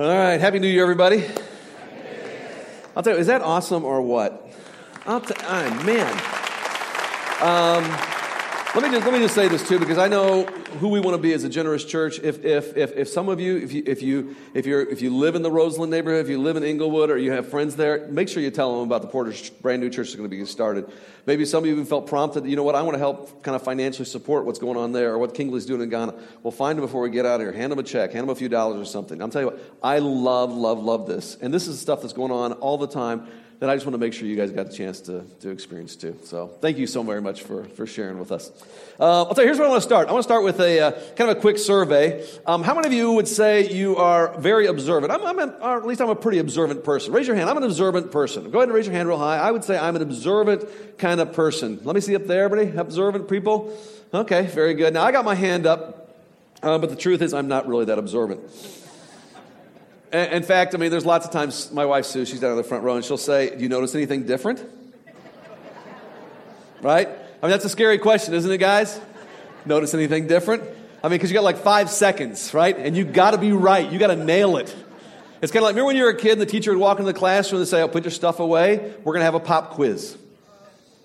All right, Happy New Year, everybody. I'll tell you, is that awesome or what? I'll tell oh, man. Um, let me just let me just say this too, because I know who we want to be as a generous church. If if if, if some of you, if you if you if you're if you live in the Roseland neighborhood, if you live in Englewood, or you have friends there, make sure you tell them about the Porter's brand new church that's going to be started. Maybe some of you even felt prompted. You know what? I want to help kind of financially support what's going on there, or what Kingley's doing in Ghana. We'll find them before we get out of here. Hand them a check. Hand them a few dollars or something. I'm telling you what. I love love love this, and this is stuff that's going on all the time that I just want to make sure you guys got a chance to, to experience too. So thank you so very much for, for sharing with us. Uh, I'll tell you, here's where I want to start. I want to start with a uh, kind of a quick survey. Um, how many of you would say you are very observant? I'm, I'm an, or at least I'm a pretty observant person. Raise your hand. I'm an observant person. Go ahead and raise your hand real high. I would say I'm an observant kind of person. Let me see up there, everybody. Observant people? Okay, very good. Now I got my hand up, uh, but the truth is I'm not really that observant. In fact, I mean, there's lots of times my wife Sue, she's down in the front row, and she'll say, "Do you notice anything different?" right? I mean, that's a scary question, isn't it, guys? Notice anything different? I mean, because you got like five seconds, right? And you got to be right. You got to nail it. It's kind of like remember when you were a kid and the teacher would walk into the classroom and say, "Oh, put your stuff away. We're going to have a pop quiz."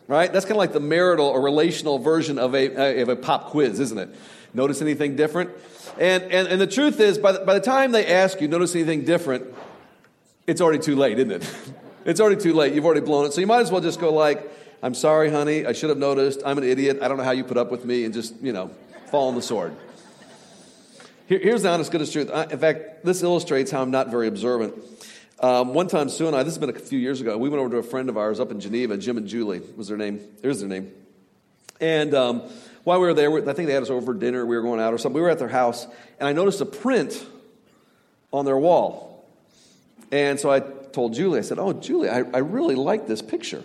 Right? That's kind of like the marital or relational version of a, of a pop quiz, isn't it? Notice anything different? And, and, and the truth is, by the, by the time they ask you, notice anything different, it's already too late, isn't it? it's already too late. You've already blown it. So you might as well just go like, I'm sorry, honey. I should have noticed. I'm an idiot. I don't know how you put up with me and just, you know, fall on the sword. Here, here's the honest goodness truth. I, in fact, this illustrates how I'm not very observant. Um, one time, Sue and I, this has been a few years ago, we went over to a friend of ours up in Geneva, Jim and Julie was their name. There's their name. And um, while we were there, I think they had us over for dinner, we were going out or something. We were at their house, and I noticed a print on their wall. And so I told Julie, I said, Oh, Julie, I, I really like this picture.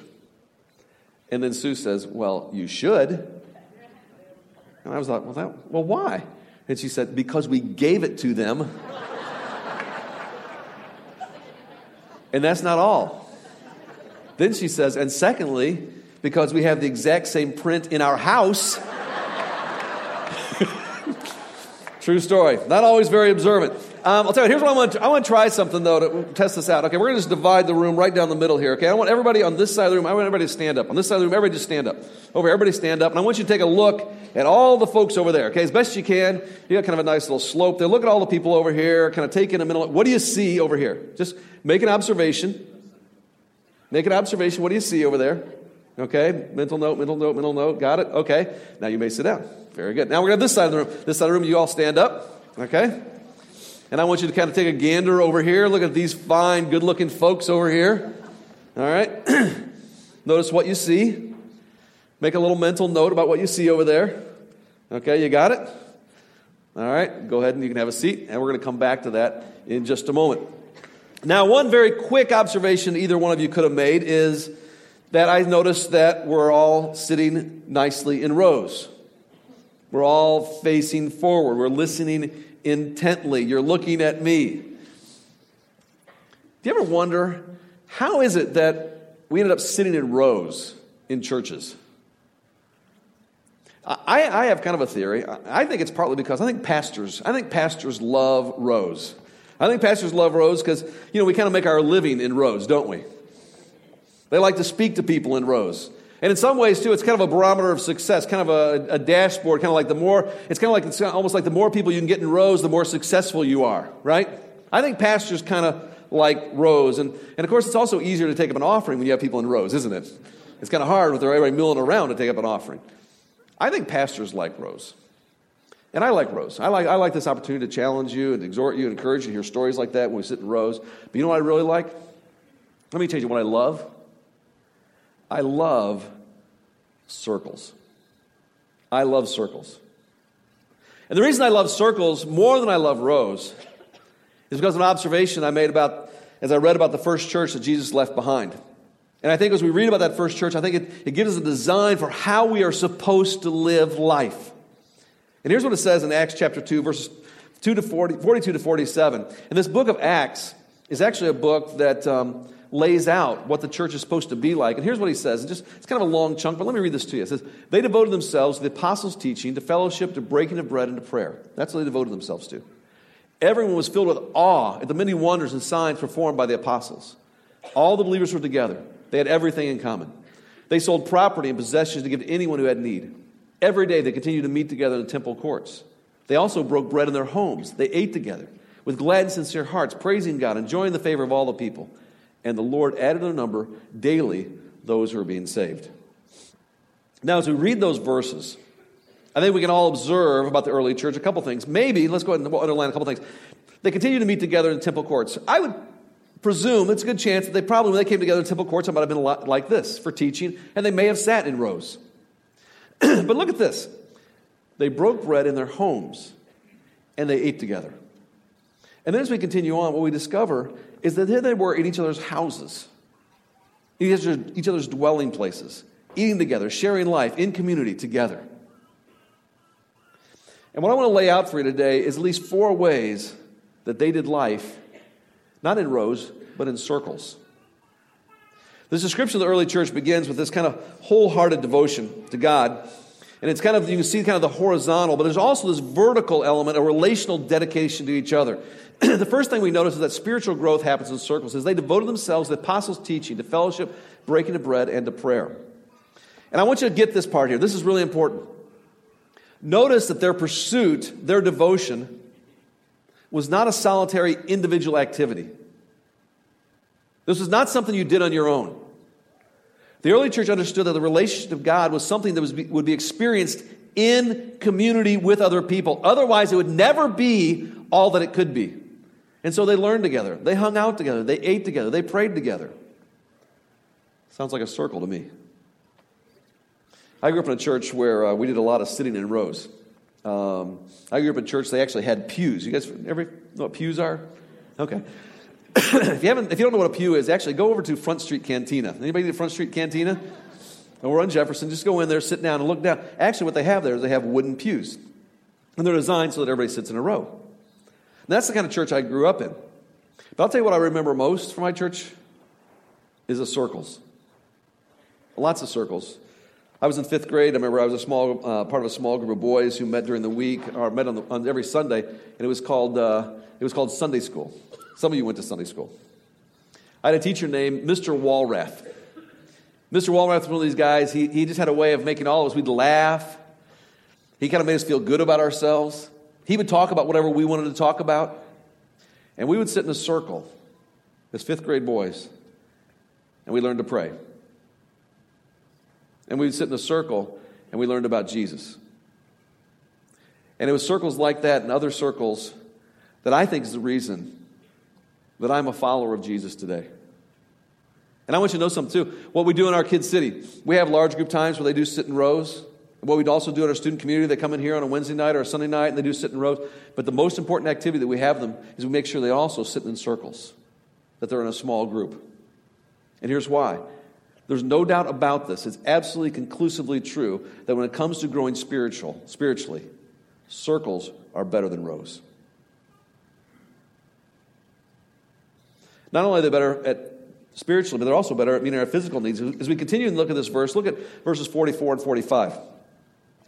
And then Sue says, Well, you should. And I was like, Well, that, well why? And she said, Because we gave it to them. and that's not all. Then she says, And secondly, because we have the exact same print in our house. True story. Not always very observant. Um, I'll tell you, here's what I want to I want to try something, though, to test this out. Okay, we're going to just divide the room right down the middle here, okay? I want everybody on this side of the room, I want everybody to stand up. On this side of the room, everybody just stand up. Over everybody stand up. And I want you to take a look at all the folks over there, okay? As best you can. You got kind of a nice little slope there. Look at all the people over here, kind of take in a minute. What do you see over here? Just make an observation. Make an observation. What do you see over there? Okay, mental note, mental note, mental note. Got it? Okay. Now you may sit down. Very good. Now we're going to have this side of the room. This side of the room, you all stand up. Okay? And I want you to kind of take a gander over here. Look at these fine, good looking folks over here. All right? Notice what you see. Make a little mental note about what you see over there. Okay, you got it? All right, go ahead and you can have a seat, and we're going to come back to that in just a moment. Now, one very quick observation either one of you could have made is that I noticed that we're all sitting nicely in rows. We're all facing forward. We're listening intently. You're looking at me. Do you ever wonder how is it that we ended up sitting in rows in churches? I, I have kind of a theory. I think it's partly because I think pastors, I think pastors love rows. I think pastors love rows because, you know, we kind of make our living in rows, don't we? They like to speak to people in rows. And in some ways, too, it's kind of a barometer of success, kind of a, a, dashboard, kind of like the more, it's kind of like, it's almost like the more people you can get in rows, the more successful you are, right? I think pastors kind of like rows. And, and of course, it's also easier to take up an offering when you have people in rows, isn't it? It's kind of hard with everybody milling around to take up an offering. I think pastors like rows. And I like rows. I like, I like this opportunity to challenge you and exhort you and encourage you to hear stories like that when we sit in rows. But you know what I really like? Let me tell you what I love. I love circles. I love circles. And the reason I love circles more than I love rows is because of an observation I made about, as I read about the first church that Jesus left behind. And I think as we read about that first church, I think it, it gives us a design for how we are supposed to live life. And here's what it says in Acts chapter 2, verses 2 to 40, 42 to 47. And this book of Acts is actually a book that um, lays out what the church is supposed to be like. And here's what he says. It's, just, it's kind of a long chunk, but let me read this to you. It says, They devoted themselves to the apostles' teaching, to fellowship, to breaking of bread, and to prayer. That's what they devoted themselves to. Everyone was filled with awe at the many wonders and signs performed by the apostles. All the believers were together. They had everything in common. They sold property and possessions to give to anyone who had need. Every day they continued to meet together in the temple courts. They also broke bread in their homes. They ate together with glad and sincere hearts, praising God, enjoying the favor of all the people. And the Lord added their number daily those who are being saved. Now, as we read those verses, I think we can all observe about the early church a couple things. Maybe, let's go ahead and underline a couple things. They continue to meet together in temple courts. I would presume it's a good chance that they probably, when they came together in temple courts, it might have been a lot like this for teaching, and they may have sat in rows. but look at this. They broke bread in their homes and they ate together. And then as we continue on, what we discover is that here they were in each other's houses, in each other's dwelling places, eating together, sharing life in community together. And what I want to lay out for you today is at least four ways that they did life, not in rows, but in circles. This description of the early church begins with this kind of wholehearted devotion to God. And it's kind of, you can see kind of the horizontal, but there's also this vertical element, a relational dedication to each other. the first thing we notice is that spiritual growth happens in circles, as they devoted themselves to the apostles' teaching, to fellowship, breaking of bread, and to prayer. And I want you to get this part here. This is really important. Notice that their pursuit, their devotion, was not a solitary individual activity. This was not something you did on your own. The early church understood that the relationship of God was something that was, would be experienced in community with other people. Otherwise, it would never be all that it could be. And so they learned together. They hung out together. They ate together. They prayed together. Sounds like a circle to me. I grew up in a church where uh, we did a lot of sitting in rows. Um, I grew up in church, they actually had pews. You guys ever know what pews are? Okay. if, you haven't, if you don't know what a pew is, actually go over to Front Street Cantina. Anybody to Front Street Cantina? And we're on Jefferson. Just go in there, sit down, and look down. Actually, what they have there is they have wooden pews. And they're designed so that everybody sits in a row. That's the kind of church I grew up in. But I'll tell you what I remember most from my church is the circles. Lots of circles. I was in fifth grade. I remember I was a small uh, part of a small group of boys who met during the week, or met on, the, on every Sunday, and it was called uh, it was called Sunday School. Some of you went to Sunday school. I had a teacher named Mr. Walrath. Mr. Walrath was one of these guys. He, he just had a way of making all of us we'd laugh. He kind of made us feel good about ourselves. He would talk about whatever we wanted to talk about, and we would sit in a circle as fifth grade boys, and we learned to pray. And we would sit in a circle and we learned about Jesus. And it was circles like that and other circles that I think is the reason that I'm a follower of Jesus today. And I want you to know something too. What we do in our kids' city, we have large group times where they do sit in rows. What we'd also do in our student community, they come in here on a Wednesday night or a Sunday night and they do sit in rows. But the most important activity that we have them is we make sure they also sit in circles, that they're in a small group. And here's why there's no doubt about this. It's absolutely conclusively true that when it comes to growing spiritual, spiritually, circles are better than rows. Not only are they better at spiritually, but they're also better at meeting our physical needs. As we continue and look at this verse, look at verses 44 and 45.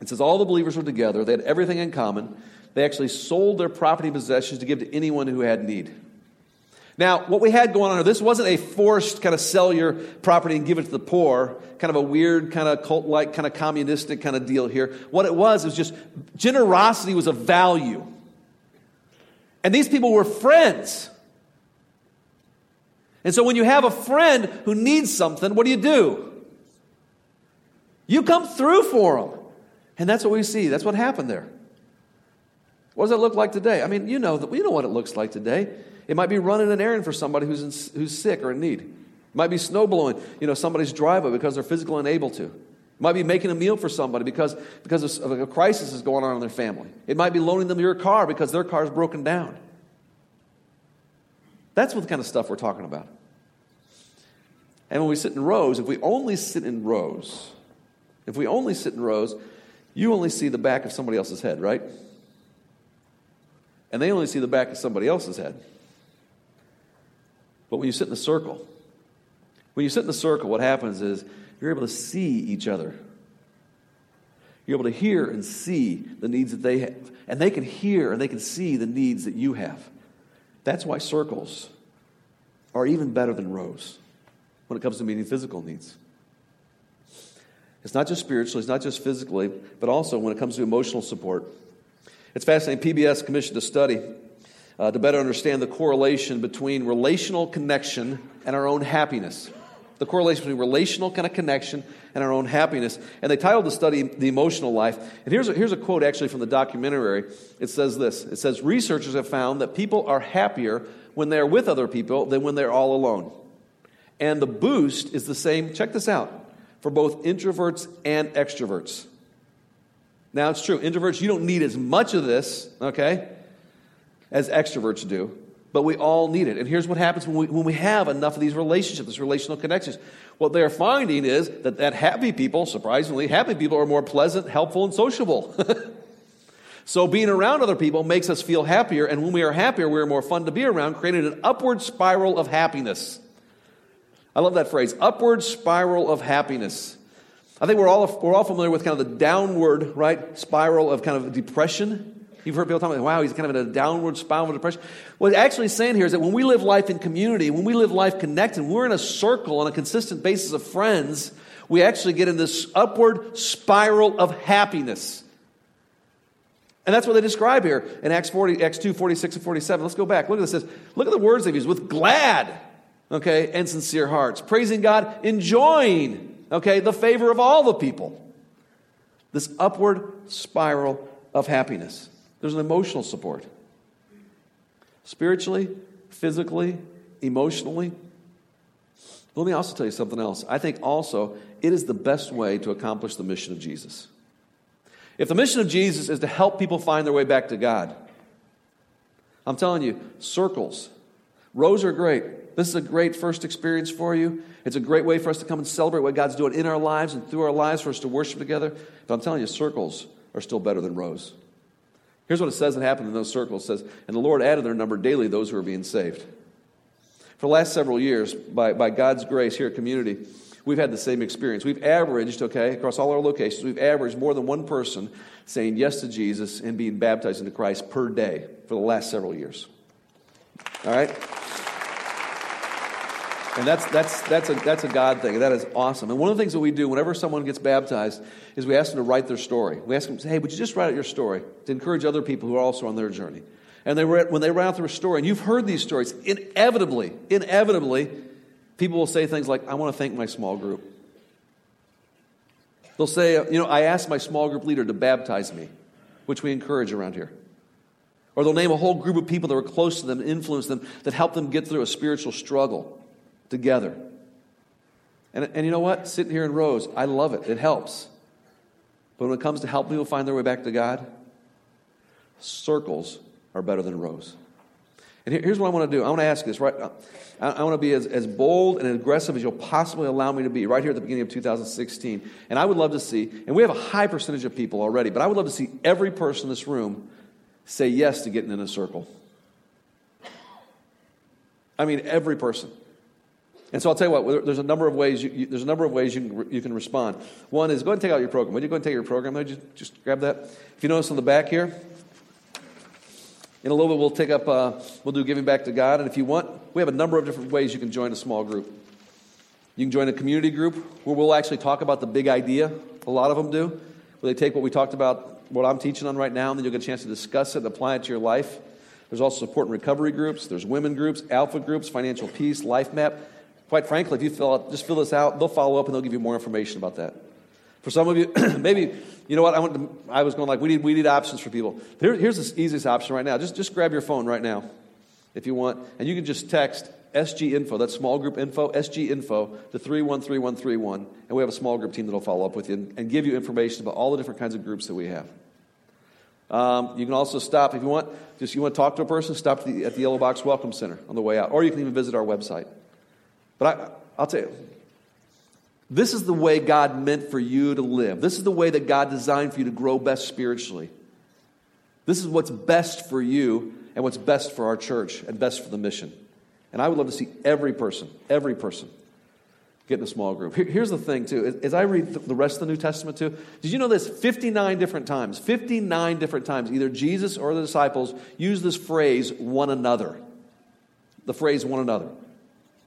It says, All the believers were together, they had everything in common. They actually sold their property possessions to give to anyone who had need. Now, what we had going on here, this wasn't a forced kind of sell your property and give it to the poor, kind of a weird, kind of cult like, kind of communistic kind of deal here. What it was, it was just generosity was a value. And these people were friends. And so when you have a friend who needs something, what do you do? You come through for them. And that's what we see. That's what happened there. What does it look like today? I mean, you know, you know what it looks like today. It might be running an errand for somebody who's, in, who's sick or in need. It might be snow blowing, you know, somebody's driveway because they're physically unable to. It might be making a meal for somebody because, because of a crisis is going on in their family. It might be loaning them your car because their car is broken down. That's what the kind of stuff we're talking about. And when we sit in rows, if we only sit in rows, if we only sit in rows, you only see the back of somebody else's head, right? And they only see the back of somebody else's head. But when you sit in a circle, when you sit in a circle, what happens is you're able to see each other. You're able to hear and see the needs that they have. And they can hear and they can see the needs that you have. That's why circles are even better than rows when it comes to meeting physical needs. It's not just spiritually, it's not just physically, but also when it comes to emotional support. It's fascinating. PBS commissioned a study uh, to better understand the correlation between relational connection and our own happiness. The correlation between relational kind of connection and our own happiness. And they titled the study The Emotional Life. And here's a, here's a quote actually from the documentary. It says this It says, Researchers have found that people are happier when they're with other people than when they're all alone. And the boost is the same, check this out, for both introverts and extroverts. Now, it's true, introverts, you don't need as much of this, okay, as extroverts do, but we all need it. And here's what happens when we, when we have enough of these relationships, these relational connections. What they're finding is that, that happy people, surprisingly, happy people are more pleasant, helpful, and sociable. so being around other people makes us feel happier, and when we are happier, we're more fun to be around, creating an upward spiral of happiness. I love that phrase, upward spiral of happiness. I think we're all, we're all familiar with kind of the downward, right, spiral of kind of depression. You've heard people talk about, wow, he's kind of in a downward spiral of depression. What it's actually saying here is that when we live life in community, when we live life connected, we're in a circle on a consistent basis of friends, we actually get in this upward spiral of happiness. And that's what they describe here in Acts, 40, Acts 2, 46 and 47. Let's go back. Look at this. Look at the words they've used. With glad, okay, and sincere hearts. Praising God, enjoying, okay, the favor of all the people. This upward spiral of happiness. There's an emotional support. Spiritually, physically, emotionally. Let me also tell you something else. I think also it is the best way to accomplish the mission of Jesus. If the mission of Jesus is to help people find their way back to God, I'm telling you, circles, rows are great. This is a great first experience for you. It's a great way for us to come and celebrate what God's doing in our lives and through our lives for us to worship together. But I'm telling you, circles are still better than rows. Here's what it says that happened in those circles. It says, And the Lord added their number daily those who were being saved. For the last several years, by, by God's grace here at Community, we've had the same experience. We've averaged, okay, across all our locations, we've averaged more than one person saying yes to Jesus and being baptized into Christ per day for the last several years. All right? And that's, that's, that's, a, that's a God thing. That is awesome. And one of the things that we do whenever someone gets baptized is we ask them to write their story. We ask them, hey, would you just write out your story to encourage other people who are also on their journey? And they write, when they write out their story, and you've heard these stories, inevitably, inevitably, people will say things like, I want to thank my small group. They'll say, you know, I asked my small group leader to baptize me, which we encourage around here. Or they'll name a whole group of people that were close to them, influenced them, that helped them get through a spiritual struggle together. And, and you know what? Sitting here in rows, I love it. It helps. But when it comes to helping people find their way back to God, circles are better than rows. And here, here's what I want to do. I want to ask this, right? Uh, I, I want to be as, as bold and aggressive as you'll possibly allow me to be right here at the beginning of 2016. And I would love to see, and we have a high percentage of people already, but I would love to see every person in this room say yes to getting in a circle. I mean, every person. And so I'll tell you what, there's a number of ways you, you, there's a number of ways you can, you can respond. One is go ahead and take out your program. Would you go and take your program? Would you just grab that? If you notice on the back here, in a little bit we'll take up, uh, we'll do giving back to God. And if you want, we have a number of different ways you can join a small group. You can join a community group where we'll actually talk about the big idea. A lot of them do. Where they take what we talked about, what I'm teaching on right now, and then you'll get a chance to discuss it and apply it to your life. There's also support and recovery groups. There's women groups, alpha groups, financial peace, life map. Quite frankly, if you fill out, just fill this out, they'll follow up and they'll give you more information about that. For some of you, maybe, you know what, I, went to, I was going like, we need, we need options for people. Here, here's the easiest option right now. Just, just grab your phone right now if you want, and you can just text SG info, that's small group info, SG info to 313131, and we have a small group team that'll follow up with you and, and give you information about all the different kinds of groups that we have. Um, you can also stop if you want, just you want to talk to a person, stop at the, at the Yellow Box Welcome Center on the way out, or you can even visit our website. But I, I'll tell you, this is the way God meant for you to live. This is the way that God designed for you to grow best spiritually. This is what's best for you and what's best for our church and best for the mission. And I would love to see every person, every person get in a small group. Here's the thing, too. As I read the rest of the New Testament, too, did you know this? 59 different times, 59 different times, either Jesus or the disciples use this phrase, one another. The phrase, one another.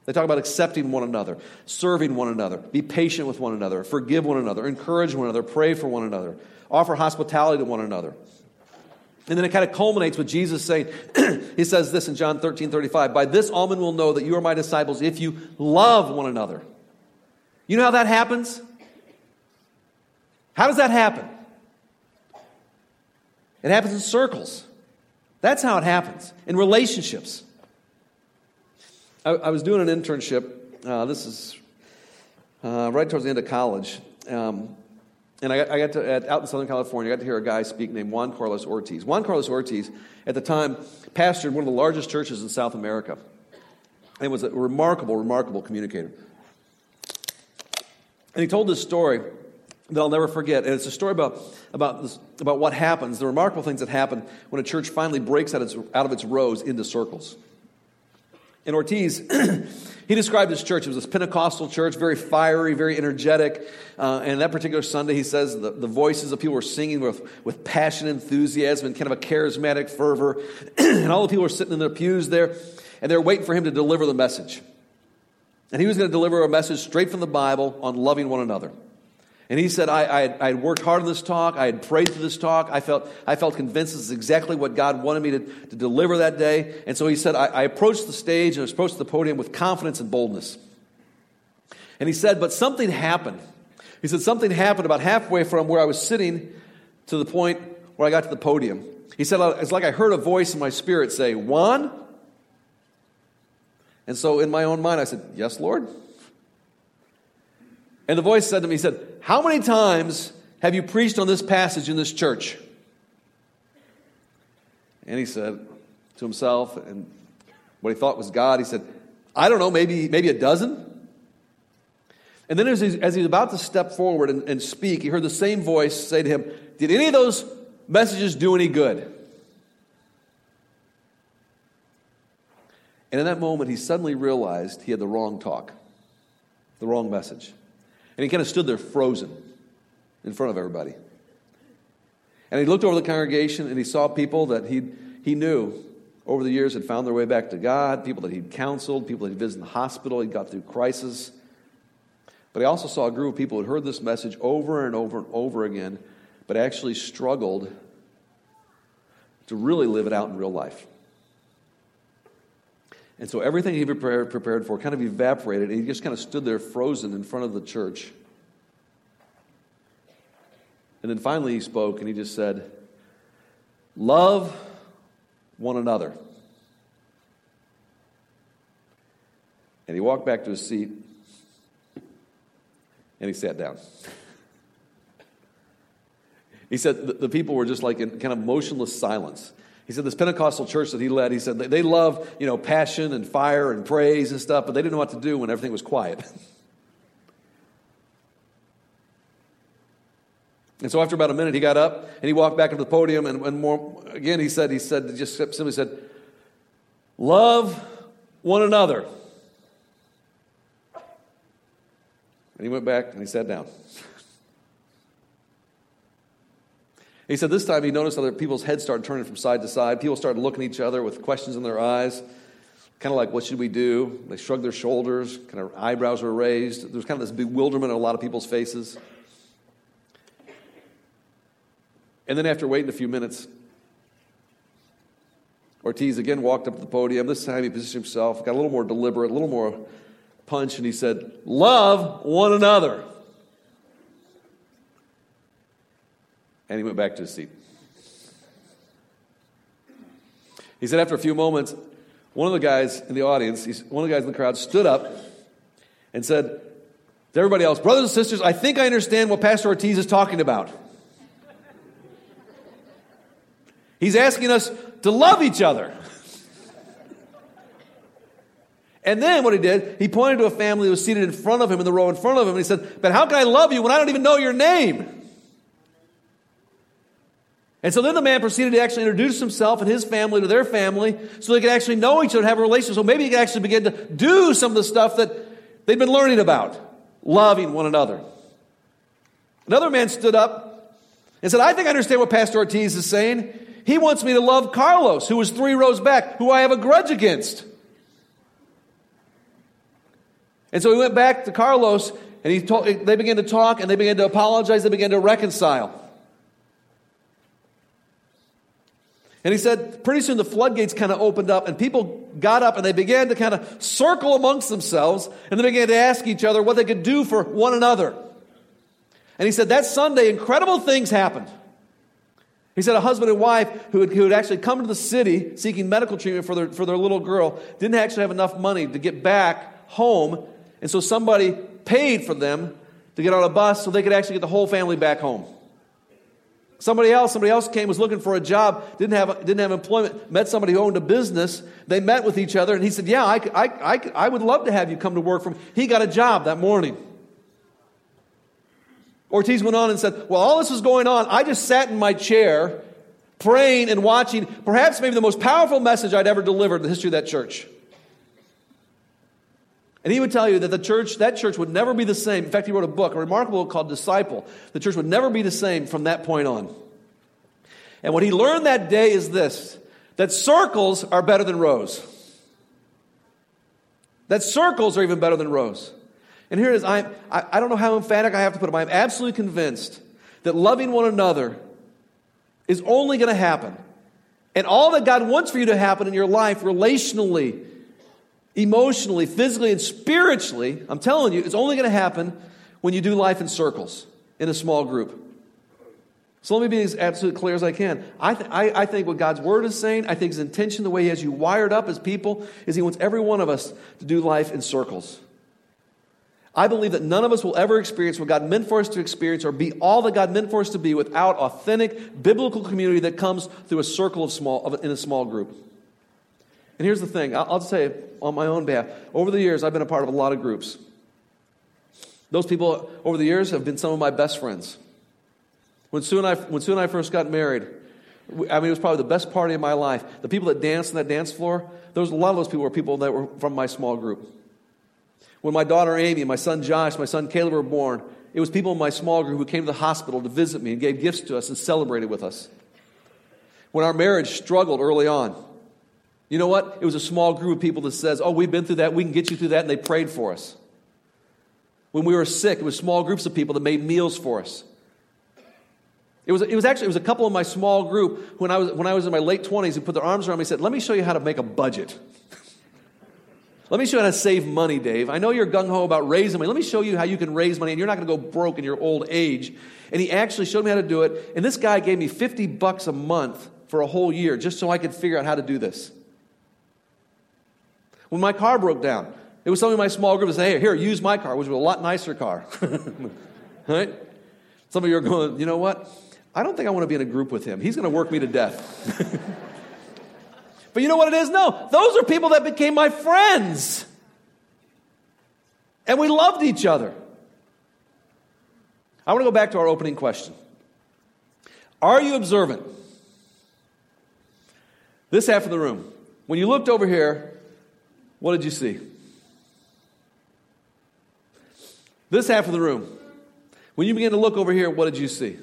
They talk about accepting one another, serving one another, be patient with one another, forgive one another, encourage one another, pray for one another, offer hospitality to one another. And then it kind of culminates with Jesus saying, He says this in John 13 35, By this all men will know that you are my disciples if you love one another. You know how that happens? How does that happen? It happens in circles. That's how it happens in relationships. I, I was doing an internship. Uh, this is uh, right towards the end of college. Um, and I got, I got to, at, out in Southern California, I got to hear a guy speak named Juan Carlos Ortiz. Juan Carlos Ortiz, at the time, pastored one of the largest churches in South America. And was a remarkable, remarkable communicator. And he told this story that I'll never forget. And it's a story about, about, this, about what happens, the remarkable things that happen when a church finally breaks out, its, out of its rows into circles. And Ortiz, he described his church. It was this Pentecostal church, very fiery, very energetic. Uh, and that particular Sunday, he says the, the voices of people were singing with, with passion, enthusiasm, and kind of a charismatic fervor. and all the people were sitting in their pews there, and they're waiting for him to deliver the message. And he was going to deliver a message straight from the Bible on loving one another. And he said, I, I, had, I, had, worked hard on this talk. I had prayed through this talk. I felt, I felt convinced this is exactly what God wanted me to, to deliver that day. And so he said, I, I approached the stage and I approached the podium with confidence and boldness. And he said, but something happened. He said, something happened about halfway from where I was sitting to the point where I got to the podium. He said, it's like I heard a voice in my spirit say, Juan. And so in my own mind, I said, Yes, Lord. And the voice said to me, He said, How many times have you preached on this passage in this church? And he said to himself, and what he thought was God, he said, I don't know, maybe, maybe a dozen? And then as he, as he's about to step forward and, and speak, he heard the same voice say to him, Did any of those messages do any good? And in that moment, he suddenly realized he had the wrong talk, the wrong message. And he kind of stood there frozen in front of everybody. And he looked over the congregation and he saw people that he he knew over the years had found their way back to God, people that he'd counseled, people that he'd visited in the hospital, he'd got through crisis. But he also saw a group of people who had heard this message over and over and over again, but actually struggled to really live it out in real life. And so everything he prepared, for kind of evaporated. And he just kind of stood there frozen in front of the church. And then finally he spoke and he just said, Love one another. And he walked back to his seat and he sat down. He said the people were just like in kind of motionless silence. He said this Pentecostal church that he led, he said they love, you know, passion and fire and praise and stuff, but they didn't know what to do when everything was quiet. and so after about a minute, he got up and he walked back into the podium and, and more again he said, he said, just simply said, Love one another. And he went back and he sat down. He said this time he noticed other people's heads started turning from side to side. People started looking at each other with questions in their eyes, kind of like, what should we do? They shrugged their shoulders, kind of eyebrows were raised. There was kind of this bewilderment on a lot of people's faces. And then after waiting a few minutes, Ortiz again walked up to the podium. This time he positioned himself, got a little more deliberate, a little more punch, and he said, Love one another. And he went back to his seat. He said, after a few moments, one of the guys in the audience, one of the guys in the crowd stood up and said to everybody else, Brothers and sisters, I think I understand what Pastor Ortiz is talking about. He's asking us to love each other. And then what he did, he pointed to a family that was seated in front of him in the row in front of him, and he said, But how can I love you when I don't even know your name? And so then the man proceeded to actually introduce himself and his family to their family so they could actually know each other and have a relationship. So maybe he could actually begin to do some of the stuff that they'd been learning about. loving one another. Another man stood up and said, I think I understand what Pastor Ortiz is saying. He wants me to love Carlos, who was three rows back, who I have a grudge against. And so he went back to Carlos and he told, they began to talk and they began to apologize, they began to reconcile. And he said, pretty soon the floodgates kind of opened up, and people got up and they began to kind of circle amongst themselves, and they began to ask each other what they could do for one another. And he said, that Sunday, incredible things happened. He said a husband and wife who had, who had actually come to the city seeking medical treatment for their, for their little girl didn't actually have enough money to get back home, and so somebody paid for them to get on a bus so they could actually get the whole family back home. Somebody else, somebody else came, was looking for a job, didn't have, didn't have employment, met somebody who owned a business. They met with each other, and he said, Yeah, I, I, I, I would love to have you come to work for me. He got a job that morning. Ortiz went on and said, Well, all this was going on, I just sat in my chair praying and watching perhaps maybe the most powerful message I'd ever delivered in the history of that church. And he would tell you that the church, that church would never be the same. In fact, he wrote a book, a remarkable book called Disciple. The church would never be the same from that point on. And what he learned that day is this that circles are better than rows. That circles are even better than rows. And here it is. I, I, don't know how emphatic I have to put it, but I'm absolutely convinced that loving one another is only going to happen. And all that God wants for you to happen in your life relationally, emotionally, physically, and spiritually, I'm telling you, it's only going to happen when you do life in circles in a small group. So let me be as absolutely clear as I can. I, th- I, I, think what God's word is saying, I think his intention, the way he has you wired up as people, is he wants every one of us to do life in circles. I believe that none of us will ever experience what God meant for us to experience or be all that God meant for us to be without authentic biblical community that comes through a circle of small, of, in a small group. And here's the thing I'll, just say on my own behalf. Over the years, I've been a part of a lot of groups. Those people over the years have been some of my best friends. When Sue and I, when Sue and I first got married, I mean, it was probably the best party of my life. The people that danced on that dance floor, there was a lot of those people were people that were from my small group. When my daughter Amy, my son Josh, my son Caleb were born, it was people in my small group who came to the hospital to visit me and gave gifts to us and celebrated with us. When our marriage struggled early on, you know what? It was a small group of people that says, "Oh, we've been through that. We can get you through that," and they prayed for us. When we were sick, it was small groups of people that made meals for us. It was, it was actually it was a couple in my small group when I was when I was in my late 20s who put their arms around me and said, "Let me show you how to make a budget." Let me show you how to save money, Dave. I know you're gung ho about raising money. Let me show you how you can raise money and you're not going to go broke in your old age. And he actually showed me how to do it. And this guy gave me 50 bucks a month for a whole year just so I could figure out how to do this. When my car broke down, it was somebody in my small group that said, Hey, here, use my car, which was a lot nicer car. right? Some of you are going, You know what? I don't think I want to be in a group with him. He's going to work me to death. But you know what it is? No, those are people that became my friends. And we loved each other. I want to go back to our opening question Are you observant? This half of the room. When you looked over here, what did you see? This half of the room. When you began to look over here, what did you see?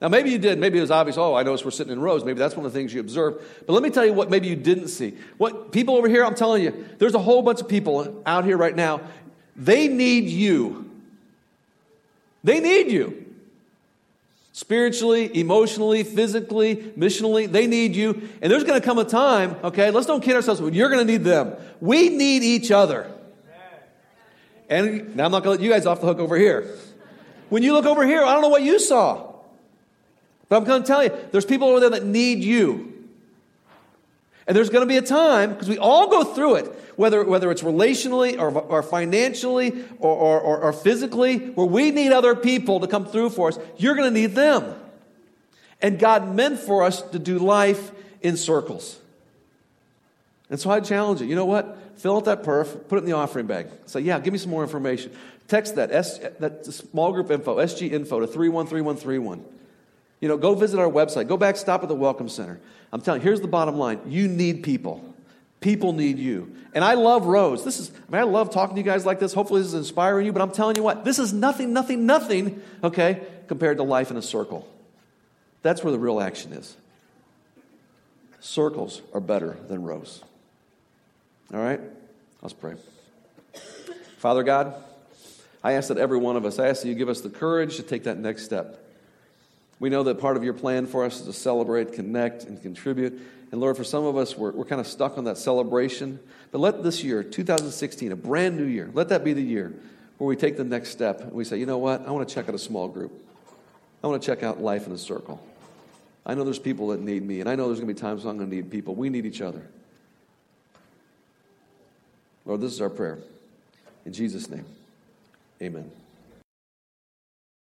Now, maybe you did. Maybe it was obvious. Oh, I noticed we're sitting in rows. Maybe that's one of the things you observed. But let me tell you what maybe you didn't see. What people over here, I'm telling you, there's a whole bunch of people out here right now. They need you. They need you. Spiritually, emotionally, physically, missionally, they need you. And there's going to come a time, okay, let's don't kid ourselves, when you're going to need them. We need each other. And now I'm not going to let you guys off the hook over here. When you look over here, I don't know what you saw. But I'm going to tell you, there's people over there that need you. And there's going to be a time, because we all go through it, whether, whether it's relationally or, or financially or, or, or physically, where we need other people to come through for us. You're going to need them. And God meant for us to do life in circles. And so I challenge you. You know what? Fill out that perf, put it in the offering bag. Say, yeah, give me some more information. Text that, S, that small group info, SG info to 313131. You know, go visit our website. Go back, stop at the Welcome Center. I'm telling you, here's the bottom line you need people. People need you. And I love rows. This is, I mean, I love talking to you guys like this. Hopefully, this is inspiring you, but I'm telling you what, this is nothing, nothing, nothing, okay, compared to life in a circle. That's where the real action is. Circles are better than rows. All right? Let's pray. Father God, I ask that every one of us, I ask that you give us the courage to take that next step. We know that part of your plan for us is to celebrate, connect, and contribute. And Lord, for some of us, we're, we're kind of stuck on that celebration. But let this year, 2016, a brand new year, let that be the year where we take the next step and we say, you know what? I want to check out a small group. I want to check out life in a circle. I know there's people that need me, and I know there's going to be times when I'm going to need people. We need each other. Lord, this is our prayer. In Jesus' name, amen.